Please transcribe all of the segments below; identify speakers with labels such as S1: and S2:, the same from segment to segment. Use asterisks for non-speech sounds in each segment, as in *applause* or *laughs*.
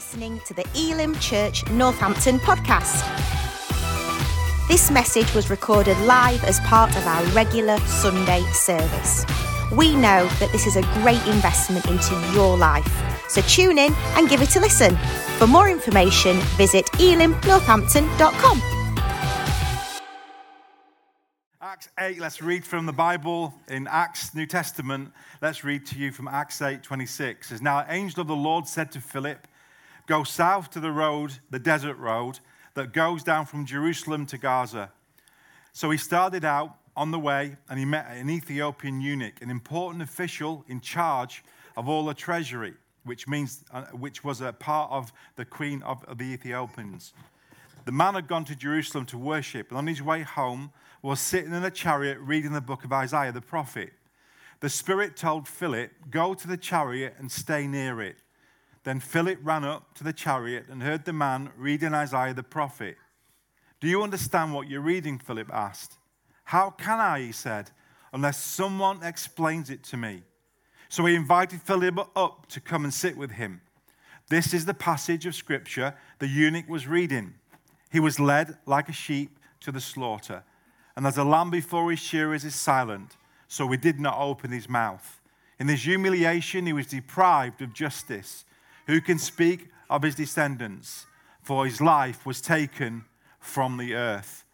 S1: listening to the Elim Church Northampton podcast. This message was recorded live as part of our regular Sunday service. We know that this is a great investment into your life, so tune in and give it a listen. For more information, visit elimnorthampton.com.
S2: Acts 8, let's read from the Bible in Acts, New Testament. Let's read to you from Acts 8 26. It says, Now, angel of the Lord said to Philip, Go south to the road, the desert road, that goes down from Jerusalem to Gaza. So he started out on the way and he met an Ethiopian eunuch, an important official in charge of all the treasury, which, means, uh, which was a part of the queen of, of the Ethiopians. The man had gone to Jerusalem to worship, and on his way home was sitting in a chariot reading the book of Isaiah the prophet. The Spirit told Philip, Go to the chariot and stay near it. Then Philip ran up to the chariot and heard the man reading Isaiah the prophet. Do you understand what you're reading? Philip asked. How can I, he said, unless someone explains it to me? So he invited Philip up to come and sit with him. This is the passage of scripture the eunuch was reading. He was led like a sheep to the slaughter, and as a lamb before his shearers is silent, so he did not open his mouth. In his humiliation, he was deprived of justice. Who can speak of his descendants? For his life was taken from the earth.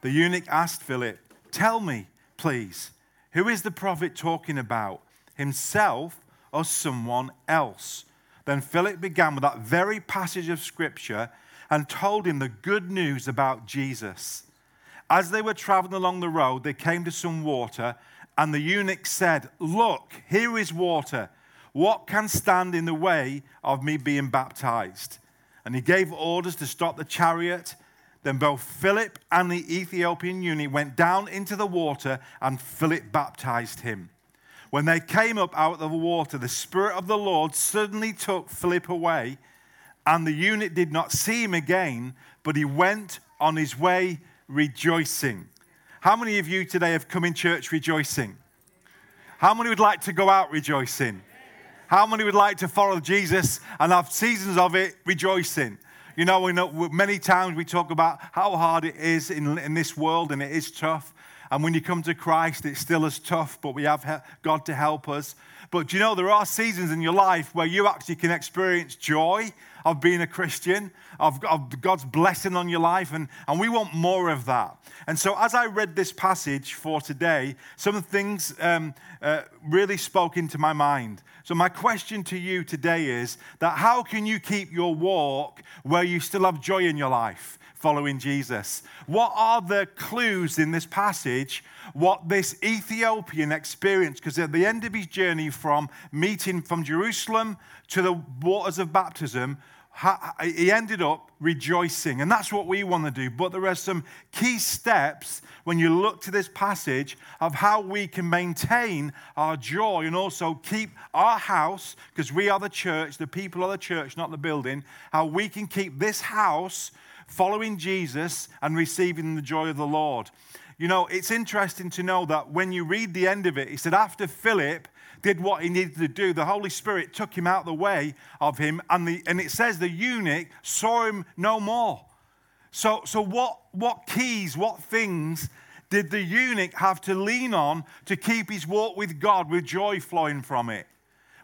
S2: The eunuch asked Philip, Tell me, please, who is the prophet talking about, himself or someone else? Then Philip began with that very passage of scripture and told him the good news about Jesus. As they were traveling along the road, they came to some water, and the eunuch said, Look, here is water. What can stand in the way of me being baptized? And he gave orders to stop the chariot. Then both Philip and the Ethiopian eunuch went down into the water, and Philip baptized him. When they came up out of the water, the Spirit of the Lord suddenly took Philip away, and the eunuch did not see him again, but he went on his way rejoicing. How many of you today have come in church rejoicing? How many would like to go out rejoicing? How many would like to follow Jesus and have seasons of it rejoicing? You know, we know uh, many times we talk about how hard it is in, in this world, and it is tough. And when you come to Christ, it's still as tough, but we have God to help us. But you know, there are seasons in your life where you actually can experience joy of being a Christian, of, of, God's blessing on your life, and, and we want more of that. And so, as I read this passage for today, some things um, uh, really spoke into my mind. So, my question to you today is that how can you keep your walk where you still have joy in your life? following Jesus. What are the clues in this passage? What this Ethiopian experienced? Because at the end of his journey from meeting from Jerusalem to the waters of baptism, he ended up rejoicing. And that's what we want to do. But there are some key steps when you look to this passage of how we can maintain our joy and also keep our house, because we are the church, the people are the church, not the building, how we can keep this house following Jesus and receiving the joy of the Lord. You know, it's interesting to know that when you read the end of it, he said, after Philip did what he needed to do, the Holy Spirit took him out the way of him, and, the, and it says the eunuch saw him no more. So, so what, what keys, what things did the eunuch have to lean on to keep his walk with God with joy flowing from it?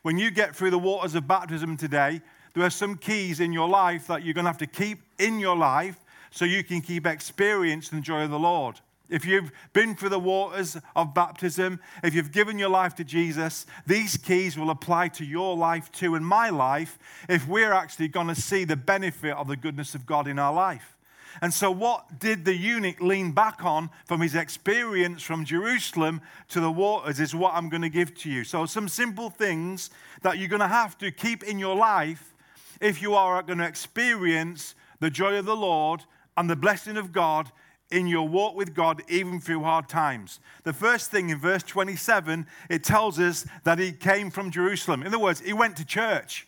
S2: When you get through the waters of baptism today, there are some keys in your life that you're going to have to keep in your life so you can keep experiencing the joy of the Lord. If you've been through the waters of baptism, if you've given your life to Jesus, these keys will apply to your life too and my life if we're actually going to see the benefit of the goodness of God in our life. And so, what did the eunuch lean back on from his experience from Jerusalem to the waters is what I'm going to give to you. So, some simple things that you're going to have to keep in your life if you are going to experience the joy of the Lord and the blessing of God in your walk with God, even through hard times. The first thing in verse 27, it tells us that he came from Jerusalem. In other words, he went to church.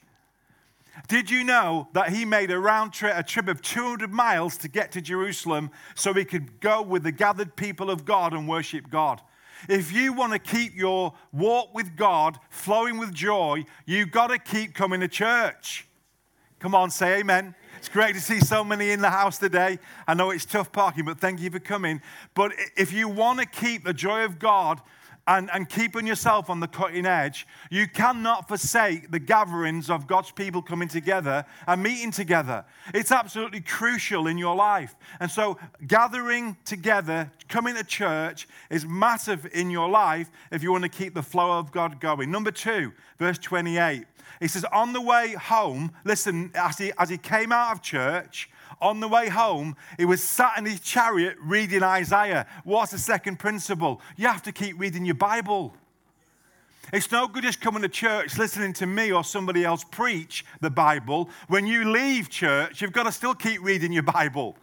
S2: Did you know that he made a round trip, a trip of 200 miles to get to Jerusalem so he could go with the gathered people of God and worship God? If you want to keep your walk with God flowing with joy, you've got to keep coming to church. Come on, say amen. It's great to see so many in the house today. I know it's tough parking, but thank you for coming. But if you want to keep the joy of God and, and keeping yourself on the cutting edge, you cannot forsake the gatherings of God's people coming together and meeting together. It's absolutely crucial in your life. And so, gathering together, coming to church is massive in your life if you want to keep the flow of God going. Number two, verse 28. He says, On the way home, listen, as he, as he came out of church, on the way home, he was sat in his chariot reading Isaiah. What's the second principle? You have to keep reading your Bible. It's no good just coming to church, listening to me or somebody else preach the Bible. When you leave church, you've got to still keep reading your Bible.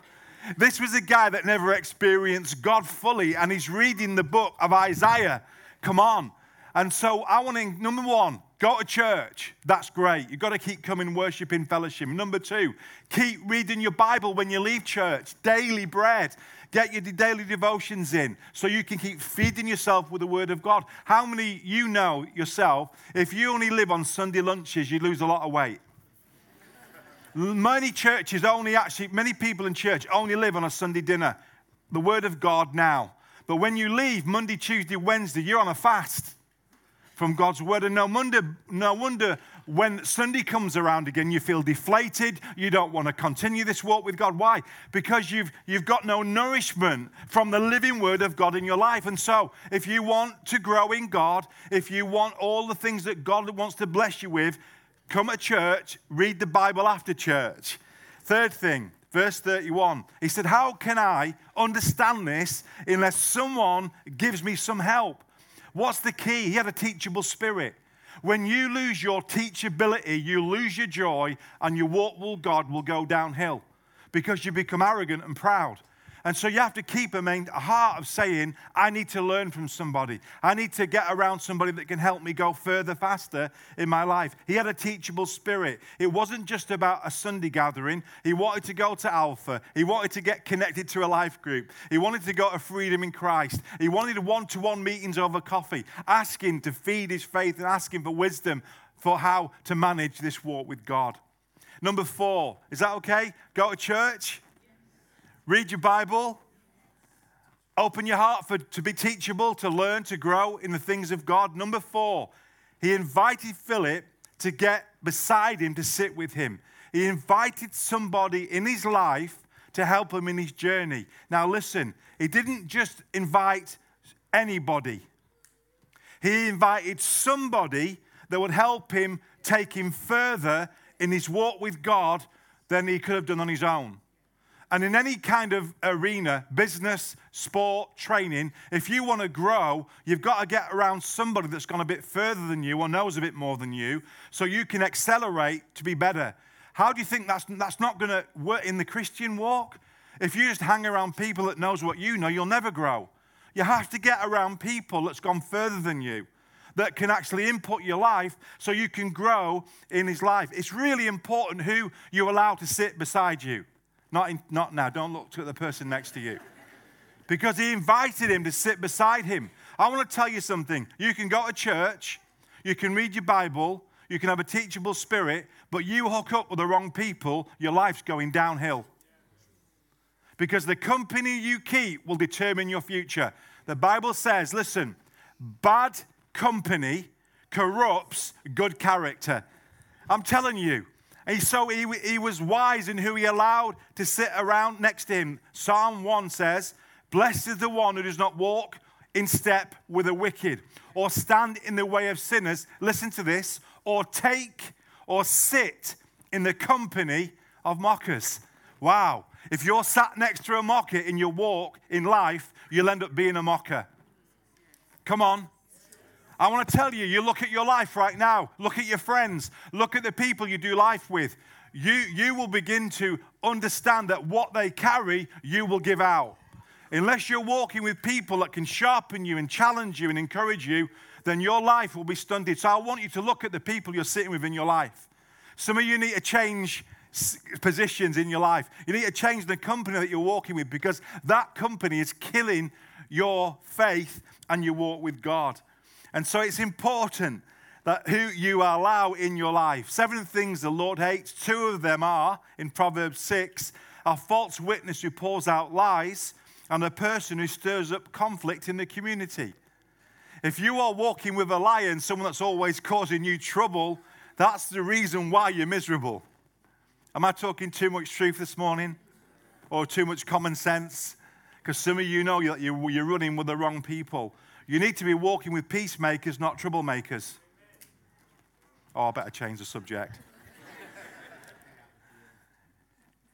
S2: This was a guy that never experienced God fully, and he's reading the book of Isaiah. Come on. And so I want to, number one, Go to church. That's great. You've got to keep coming, worshiping, fellowship. Number two, keep reading your Bible when you leave church. Daily bread. Get your daily devotions in so you can keep feeding yourself with the Word of God. How many you know yourself, if you only live on Sunday lunches, you lose a lot of weight? Many churches only actually, many people in church only live on a Sunday dinner. The Word of God now. But when you leave Monday, Tuesday, Wednesday, you're on a fast from God's word. And no wonder, no wonder when Sunday comes around again, you feel deflated. You don't want to continue this walk with God. Why? Because you've, you've got no nourishment from the living word of God in your life. And so, if you want to grow in God, if you want all the things that God wants to bless you with, come to church, read the Bible after church. Third thing, verse 31, he said, How can I understand this unless someone gives me some help? What's the key? He had a teachable spirit. When you lose your teachability, you lose your joy, and your walk with God will go downhill because you become arrogant and proud. And so you have to keep a, main, heart of saying, I need to learn from somebody. I need to get around somebody that can help me go further faster in my life. He had a teachable spirit. It wasn't just about a Sunday gathering. He wanted to go to Alpha. He wanted to get connected to a life group. He wanted to go to Freedom in Christ. He wanted one to one meetings over coffee, asking to feed his faith and asking for wisdom for how to manage this walk with God. Number four, is that okay? Go to church Read your Bible. Open your heart for, to be teachable, to learn, to grow in the things of God. Number four, he invited Philip to get beside him to sit with him. He invited somebody in his life to help him in his journey. Now, listen, he didn't just invite anybody, he invited somebody that would help him take him further in his walk with God than he could have done on his own. And in any kind of arena, business, sport, training, if you want to grow, you've got to get around somebody that's gone a bit further than you or knows a bit more than you so you can accelerate to be better. How do you think that's, that's not going to work in the Christian walk? If you just hang around people that knows what you know, you'll never grow. You have to get around people that's gone further than you that can actually input your life so you can grow in his life. It's really important who you allow to sit beside you. Not, in, not now. Don't look at the person next to you. Because he invited him to sit beside him. I want to tell you something. You can go to church, you can read your Bible, you can have a teachable spirit, but you hook up with the wrong people, your life's going downhill. Because the company you keep will determine your future. The Bible says, listen, bad company corrupts good character. I'm telling you, and so he, he was wise in who he allowed to sit around next to him. Psalm 1 says, Blessed is the one who does not walk in step with the wicked, or stand in the way of sinners. Listen to this, or take or sit in the company of mockers. Wow. If you're sat next to a mocker in your walk in life, you'll end up being a mocker. Come on. I want to tell you, you look at your life right now, look at your friends, look at the people you do life with. You, you will begin to understand that what they carry, you will give out. Unless you're walking with people that can sharpen you and challenge you and encourage you, then your life will be stunted. So I want you to look at the people you're sitting with in your life. Some of you need to change positions in your life. You need to change the company that you're walking with because that company is killing your faith and your walk with God. And so it's important that who you allow in your life. Seven things the Lord hates. Two of them are, in Proverbs 6, a false witness who pours out lies and a person who stirs up conflict in the community. If you are walking with a lion, someone that's always causing you trouble, that's the reason why you're miserable. Am I talking too much truth this morning? Or too much common sense? Because some of you know that you're running with the wrong people. You need to be walking with peacemakers, not troublemakers. Oh, I better change the subject.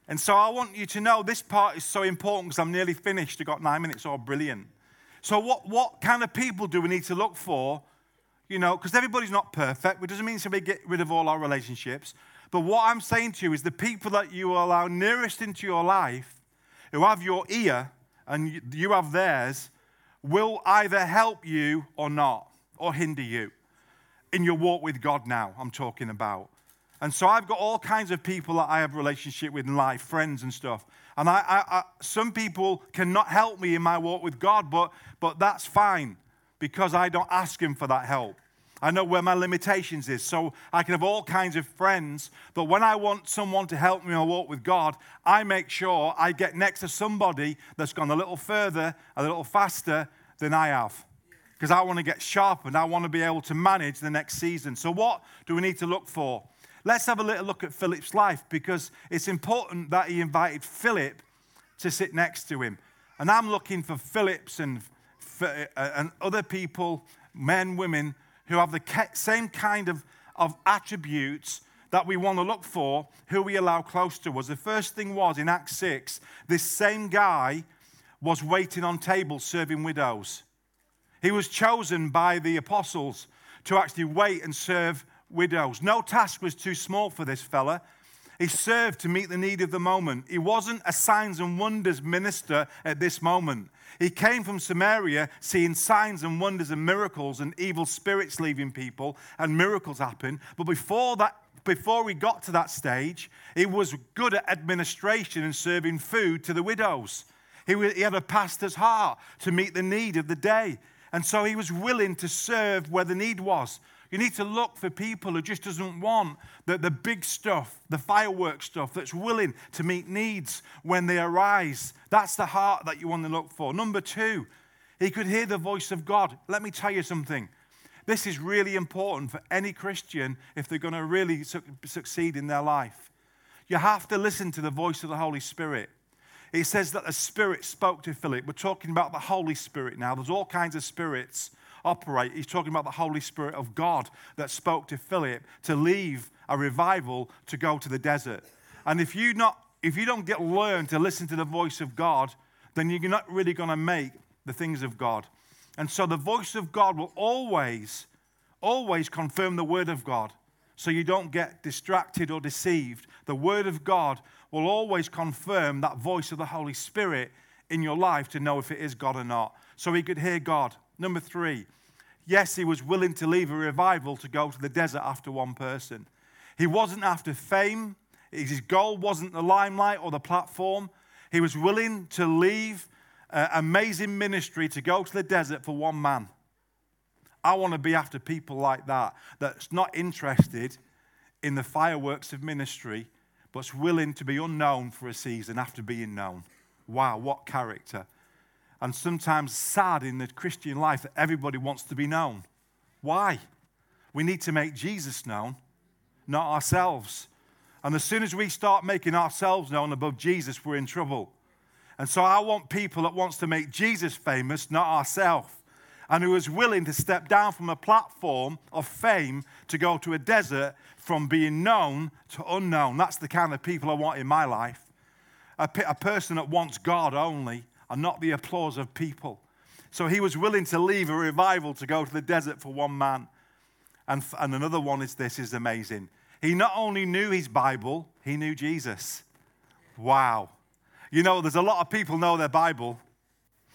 S2: and so I want you to know this part is so important because I'm nearly finished. I've got nine minutes. Oh, brilliant. So, what, what kind of people do we need to look for? You know, because everybody's not perfect. It doesn't mean we get rid of all our relationships. But what I'm saying to you is the people that you allow nearest into your life, who have your ear and you have theirs, will either help you or not, or hinder you in your walk with God now, I'm talking about. And so I've got all kinds of people that I have relationship with in life, friends and stuff. And I, I, I, some people cannot help me in my walk with God, but, but that's fine because I don't ask Him for that help. I know where my limitations is. So I can have all kinds of friends, but when I want someone to help me my walk with God, I make sure I get next to somebody that's gone a little further, a little faster than I have because I want to get sharpened. I want to be able to manage the next season. So, what do we need to look for? Let's have a little look at Philip's life because it's important that he invited Philip to sit next to him. And I'm looking for Philips and, uh, and other people, men, women, who have the same kind of, of attributes that we want to look for, who we allow close to us. The first thing was in Acts 6, this same guy was waiting on tables serving widows. He was chosen by the apostles to actually wait and serve widows. No task was too small for this fella. He served to meet the need of the moment. He wasn't a signs and wonders minister at this moment. He came from Samaria seeing signs and wonders and miracles and evil spirits leaving people and miracles happen. But before that, before he got to that stage, he was good at administration and serving food to the widows. He, he had a pastor's heart to meet the need of the day. And so he was willing to serve where the need was. You need to look for people who just doesn't want the, the big stuff, the fireworks stuff, that's willing to meet needs when they arise. That's the heart that you want to look for. Number two, he could hear the voice of God. Let me tell you something. This is really important for any Christian if they're going to really su- succeed in their life. You have to listen to the voice of the Holy Spirit. It says that the Spirit spoke to Philip. We're talking about the Holy Spirit now. There's all kinds of spirits operate. He's talking about the Holy Spirit of God that spoke to Philip to leave a revival to go to the desert. And if you not if you don't get learned to listen to the voice of God, then you're not really going to make the things of God. And so the voice of God will always, always confirm the word of God. So you don't get distracted or deceived. The word of God will always confirm that voice of the Holy Spirit in your life to know if it is God or not. So he could hear God. Number three, yes, he was willing to leave a revival to go to the desert after one person. He wasn't after fame, his goal wasn't the limelight or the platform. He was willing to leave uh, amazing ministry to go to the desert for one man. I want to be after people like that, that's not interested in the fireworks of ministry, but's willing to be unknown for a season after being known. Wow, what character. And sometimes sad in the Christian life that everybody wants to be known. Why? We need to make Jesus known, not ourselves. And as soon as we start making ourselves known above Jesus, we're in trouble. And so I want people that wants to make Jesus famous, not ourselves and who is willing to step down from a platform of fame to go to a desert from being known to unknown. That's the kind of people I want in my life. A, a person that wants God only and not the applause of people. So he was willing to leave a revival to go to the desert for one man. And, and another one is this is amazing. He not only knew his Bible, he knew Jesus. Wow. You know, there's a lot of people know their Bible,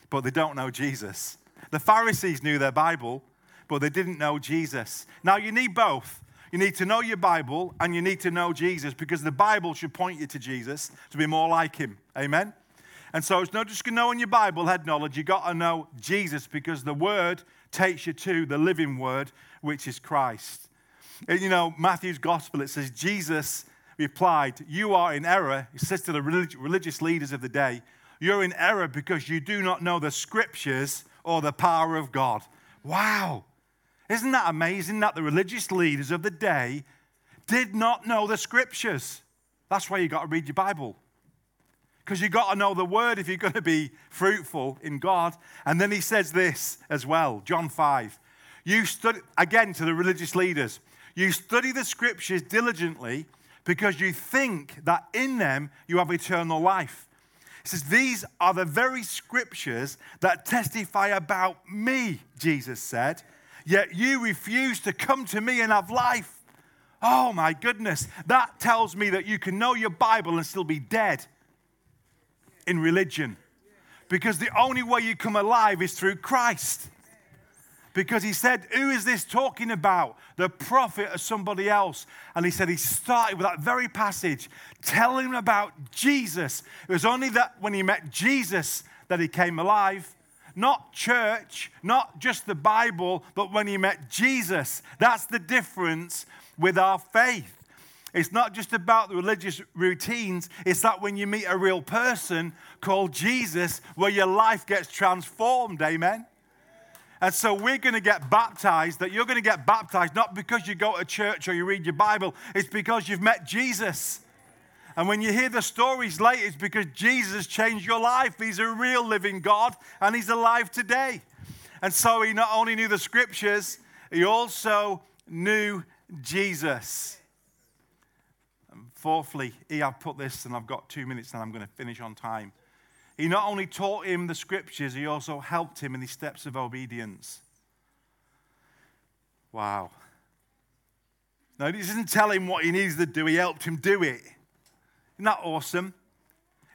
S2: but they don't know Jesus. The Pharisees knew their Bible, but they didn't know Jesus. Now, you need both. You need to know your Bible and you need to know Jesus because the Bible should point you to Jesus to be more like him. Amen? And so it's not just knowing your Bible, head knowledge. You've got to know Jesus because the Word takes you to the living Word, which is Christ. And you know, Matthew's gospel, it says, Jesus replied, You are in error. He says to the religious leaders of the day, You're in error because you do not know the scriptures or the power of God. Wow. Isn't that amazing that the religious leaders of the day did not know the scriptures? That's why you got to read your Bible. Because you've got to know the word if you're going to be fruitful in God. And then he says this as well, John 5. You study, again to the religious leaders, you study the scriptures diligently because you think that in them you have eternal life. He says, These are the very scriptures that testify about me, Jesus said. Yet you refuse to come to me and have life. Oh my goodness. That tells me that you can know your Bible and still be dead in religion. Because the only way you come alive is through Christ because he said, Who is this talking about? The prophet or somebody else? And he said he started with that very passage, telling him about Jesus. It was only that when he met Jesus that he came alive. Not church, not just the Bible, but when he met Jesus. That's the difference with our faith. It's not just about the religious routines, it's that when you meet a real person called Jesus, where your life gets transformed. Amen. And so we're going to get baptized, that you're going to get baptized not because you go to church or you read your Bible, it's because you've met Jesus. And when you hear the stories later, it's because Jesus changed your life. He's a real living God and He's alive today. And so He not only knew the scriptures, He also knew Jesus. Fourthly, he, I've put this, and I've got two minutes and I'm going to finish on time. He not only taught him the scriptures, he also helped him in his steps of obedience. Wow. No, he doesn't tell him what he needs to do, he helped him do it. Isn't that awesome?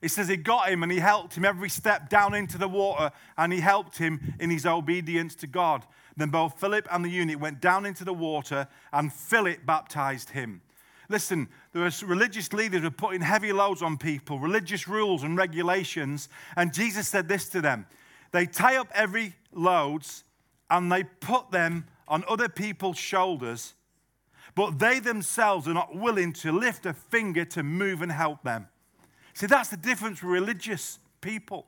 S2: It says he got him and he helped him every step down into the water and he helped him in his obedience to God. Then both Philip and the eunuch went down into the water and Philip baptized him. Listen, there were religious leaders were putting heavy loads on people, religious rules and regulations. And Jesus said this to them They tie up every loads and they put them on other people's shoulders, but they themselves are not willing to lift a finger to move and help them. See, that's the difference with religious people.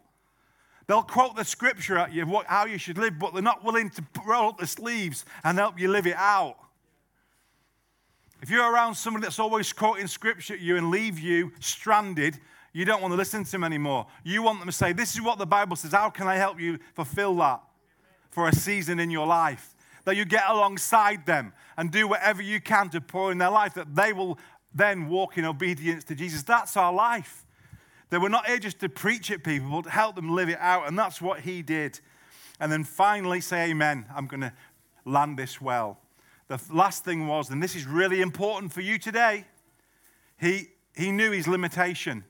S2: They'll quote the scripture at you, what, how you should live, but they're not willing to roll up the sleeves and help you live it out. If you're around somebody that's always quoting scripture at you and leave you stranded, you don't want to listen to them anymore. You want them to say, This is what the Bible says. How can I help you fulfill that for a season in your life? That you get alongside them and do whatever you can to pour in their life, that they will then walk in obedience to Jesus. That's our life. That we're not here just to preach at people, but to help them live it out. And that's what he did. And then finally say, Amen. I'm going to land this well the last thing was, and this is really important for you today, he, he knew his limitation.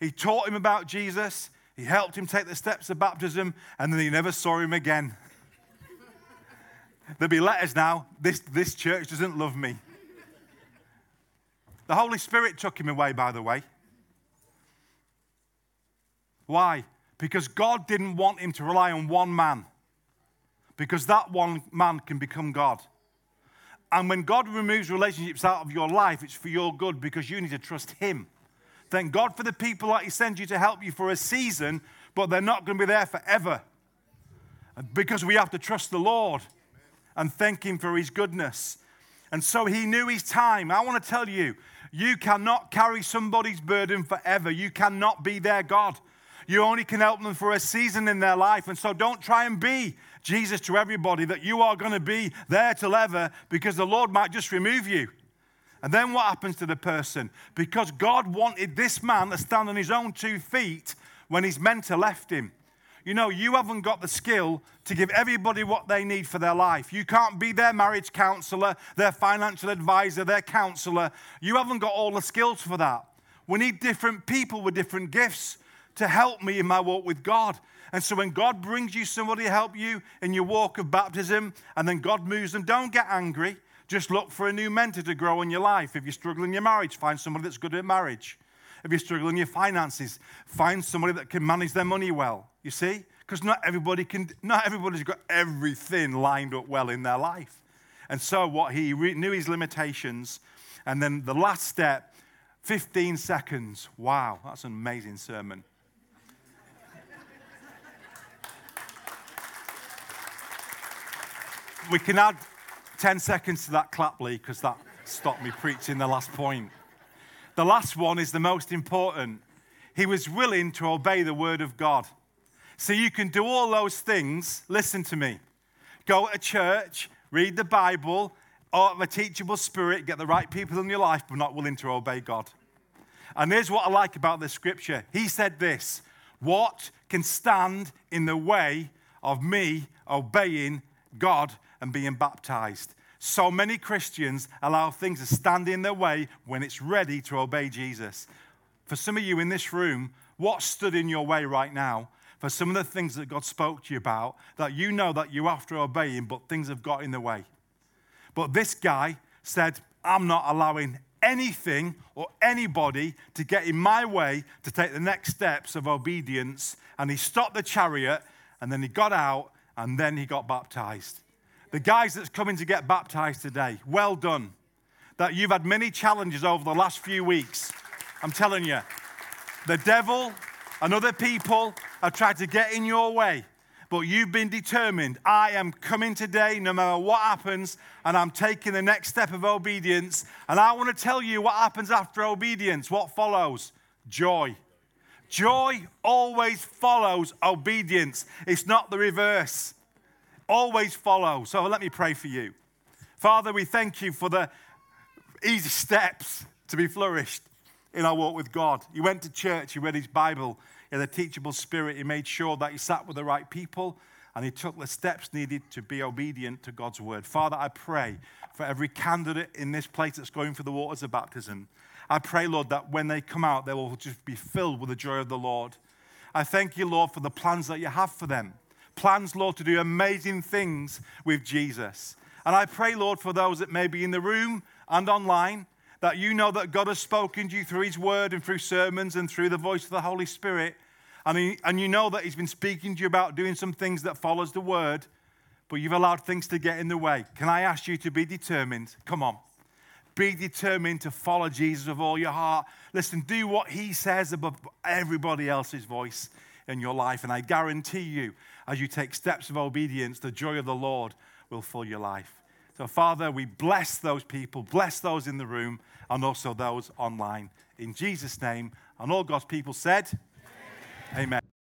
S2: He taught him about Jesus, he helped him take the steps of baptism, and then he never saw him again. *laughs* There'll be letters now. This, this church doesn't love me. The Holy Spirit took him away, by the way. Why? Because God didn't want him to rely on one man, because that one man can become God. And when God removes relationships out of your life, it's for your good because you need to trust Him. Thank God for the people that He sends you to help you for a season, but they're not going to be there forever. Because we have to trust the Lord and thank Him for His goodness. And so He knew His time. I want to tell you, you cannot carry somebody's burden forever. You cannot be their God. You only can help them for a season in their life. And so don't try and be Jesus to everybody that you are going to be there till ever because the Lord might just remove you. And then what happens to the person? Because God wanted this man to stand on his own two feet when his mentor left him. You know, you haven't got the skill to give everybody what they need for their life. You can't be their marriage counselor, their financial advisor, their counselor. You haven't got all the skills for that. We need different people with different gifts to help me in my walk with God. And so when God brings you somebody to help you in your walk of baptism, and then God moves them, don't get angry. Just look for a new mentor to grow in your life. If you're struggling in your marriage, find somebody that's good at marriage. If you're struggling in your finances, find somebody that can manage their money well. You see? Because not everybody can, not everybody's got everything lined up well in their life. And so, what he re- knew his limitations. And then the last step 15 seconds. Wow, that's an amazing sermon. We can add 10 seconds to that clap, Lee, because that stopped me preaching the last point. The last one is the most important. He was willing to obey the word of God. So you can do all those things. Listen to me. Go to church, read the Bible, or have a teachable spirit, get the right people in your life, but not willing to obey God. And here's what I like about this scripture. He said this What can stand in the way of me obeying God and being baptized? So many Christians allow things to stand in their way when it's ready to obey Jesus. For some of you in this room, what stood in your way right now? For some of the things that God spoke to you about that you know that you have to obey Him, but things have got in the way. But this guy said, I'm not allowing anything or anybody to get in my way to take the next steps of obedience. And he stopped the chariot and then he got out and then he got baptized. The guys that's coming to get baptized today, well done. That you've had many challenges over the last few weeks. I'm telling you, the devil and other people have tried to get in your way, but you've been determined. I am coming today, no matter what happens, and I'm taking the next step of obedience. And I want to tell you what happens after obedience, what follows joy. Joy always follows obedience, it's not the reverse always follow. So let me pray for you. Father, we thank you for the easy steps to be flourished in our walk with God. You went to church, you read his Bible, in a teachable spirit. He made sure that he sat with the right people and he took the steps needed to be obedient to God's word. Father, I pray for every candidate in this place that's going for the waters of baptism. I pray, Lord, that when they come out, they will just be filled with the joy of the Lord. I thank you, Lord, for the plans that you have for them plans, Lord, to do amazing things with Jesus. And I pray, Lord, for those that may be in the room and online, that you know that God has spoken to you through His word and through sermons and through the voice of the Holy Spirit. And, he, and you know that He's been speaking to you about doing some things that follows the word, but you've allowed things to get in the way. Can I ask you to be determined? Come on. Be determined to follow Jesus with all your heart. Listen, do what He says above everybody else's voice in your life. And I guarantee you, as you take steps of obedience, the joy of the Lord will fill your life. So, Father, we bless those people, bless those in the room, and also those online. In Jesus' name, and all God's people said, Amen. Amen.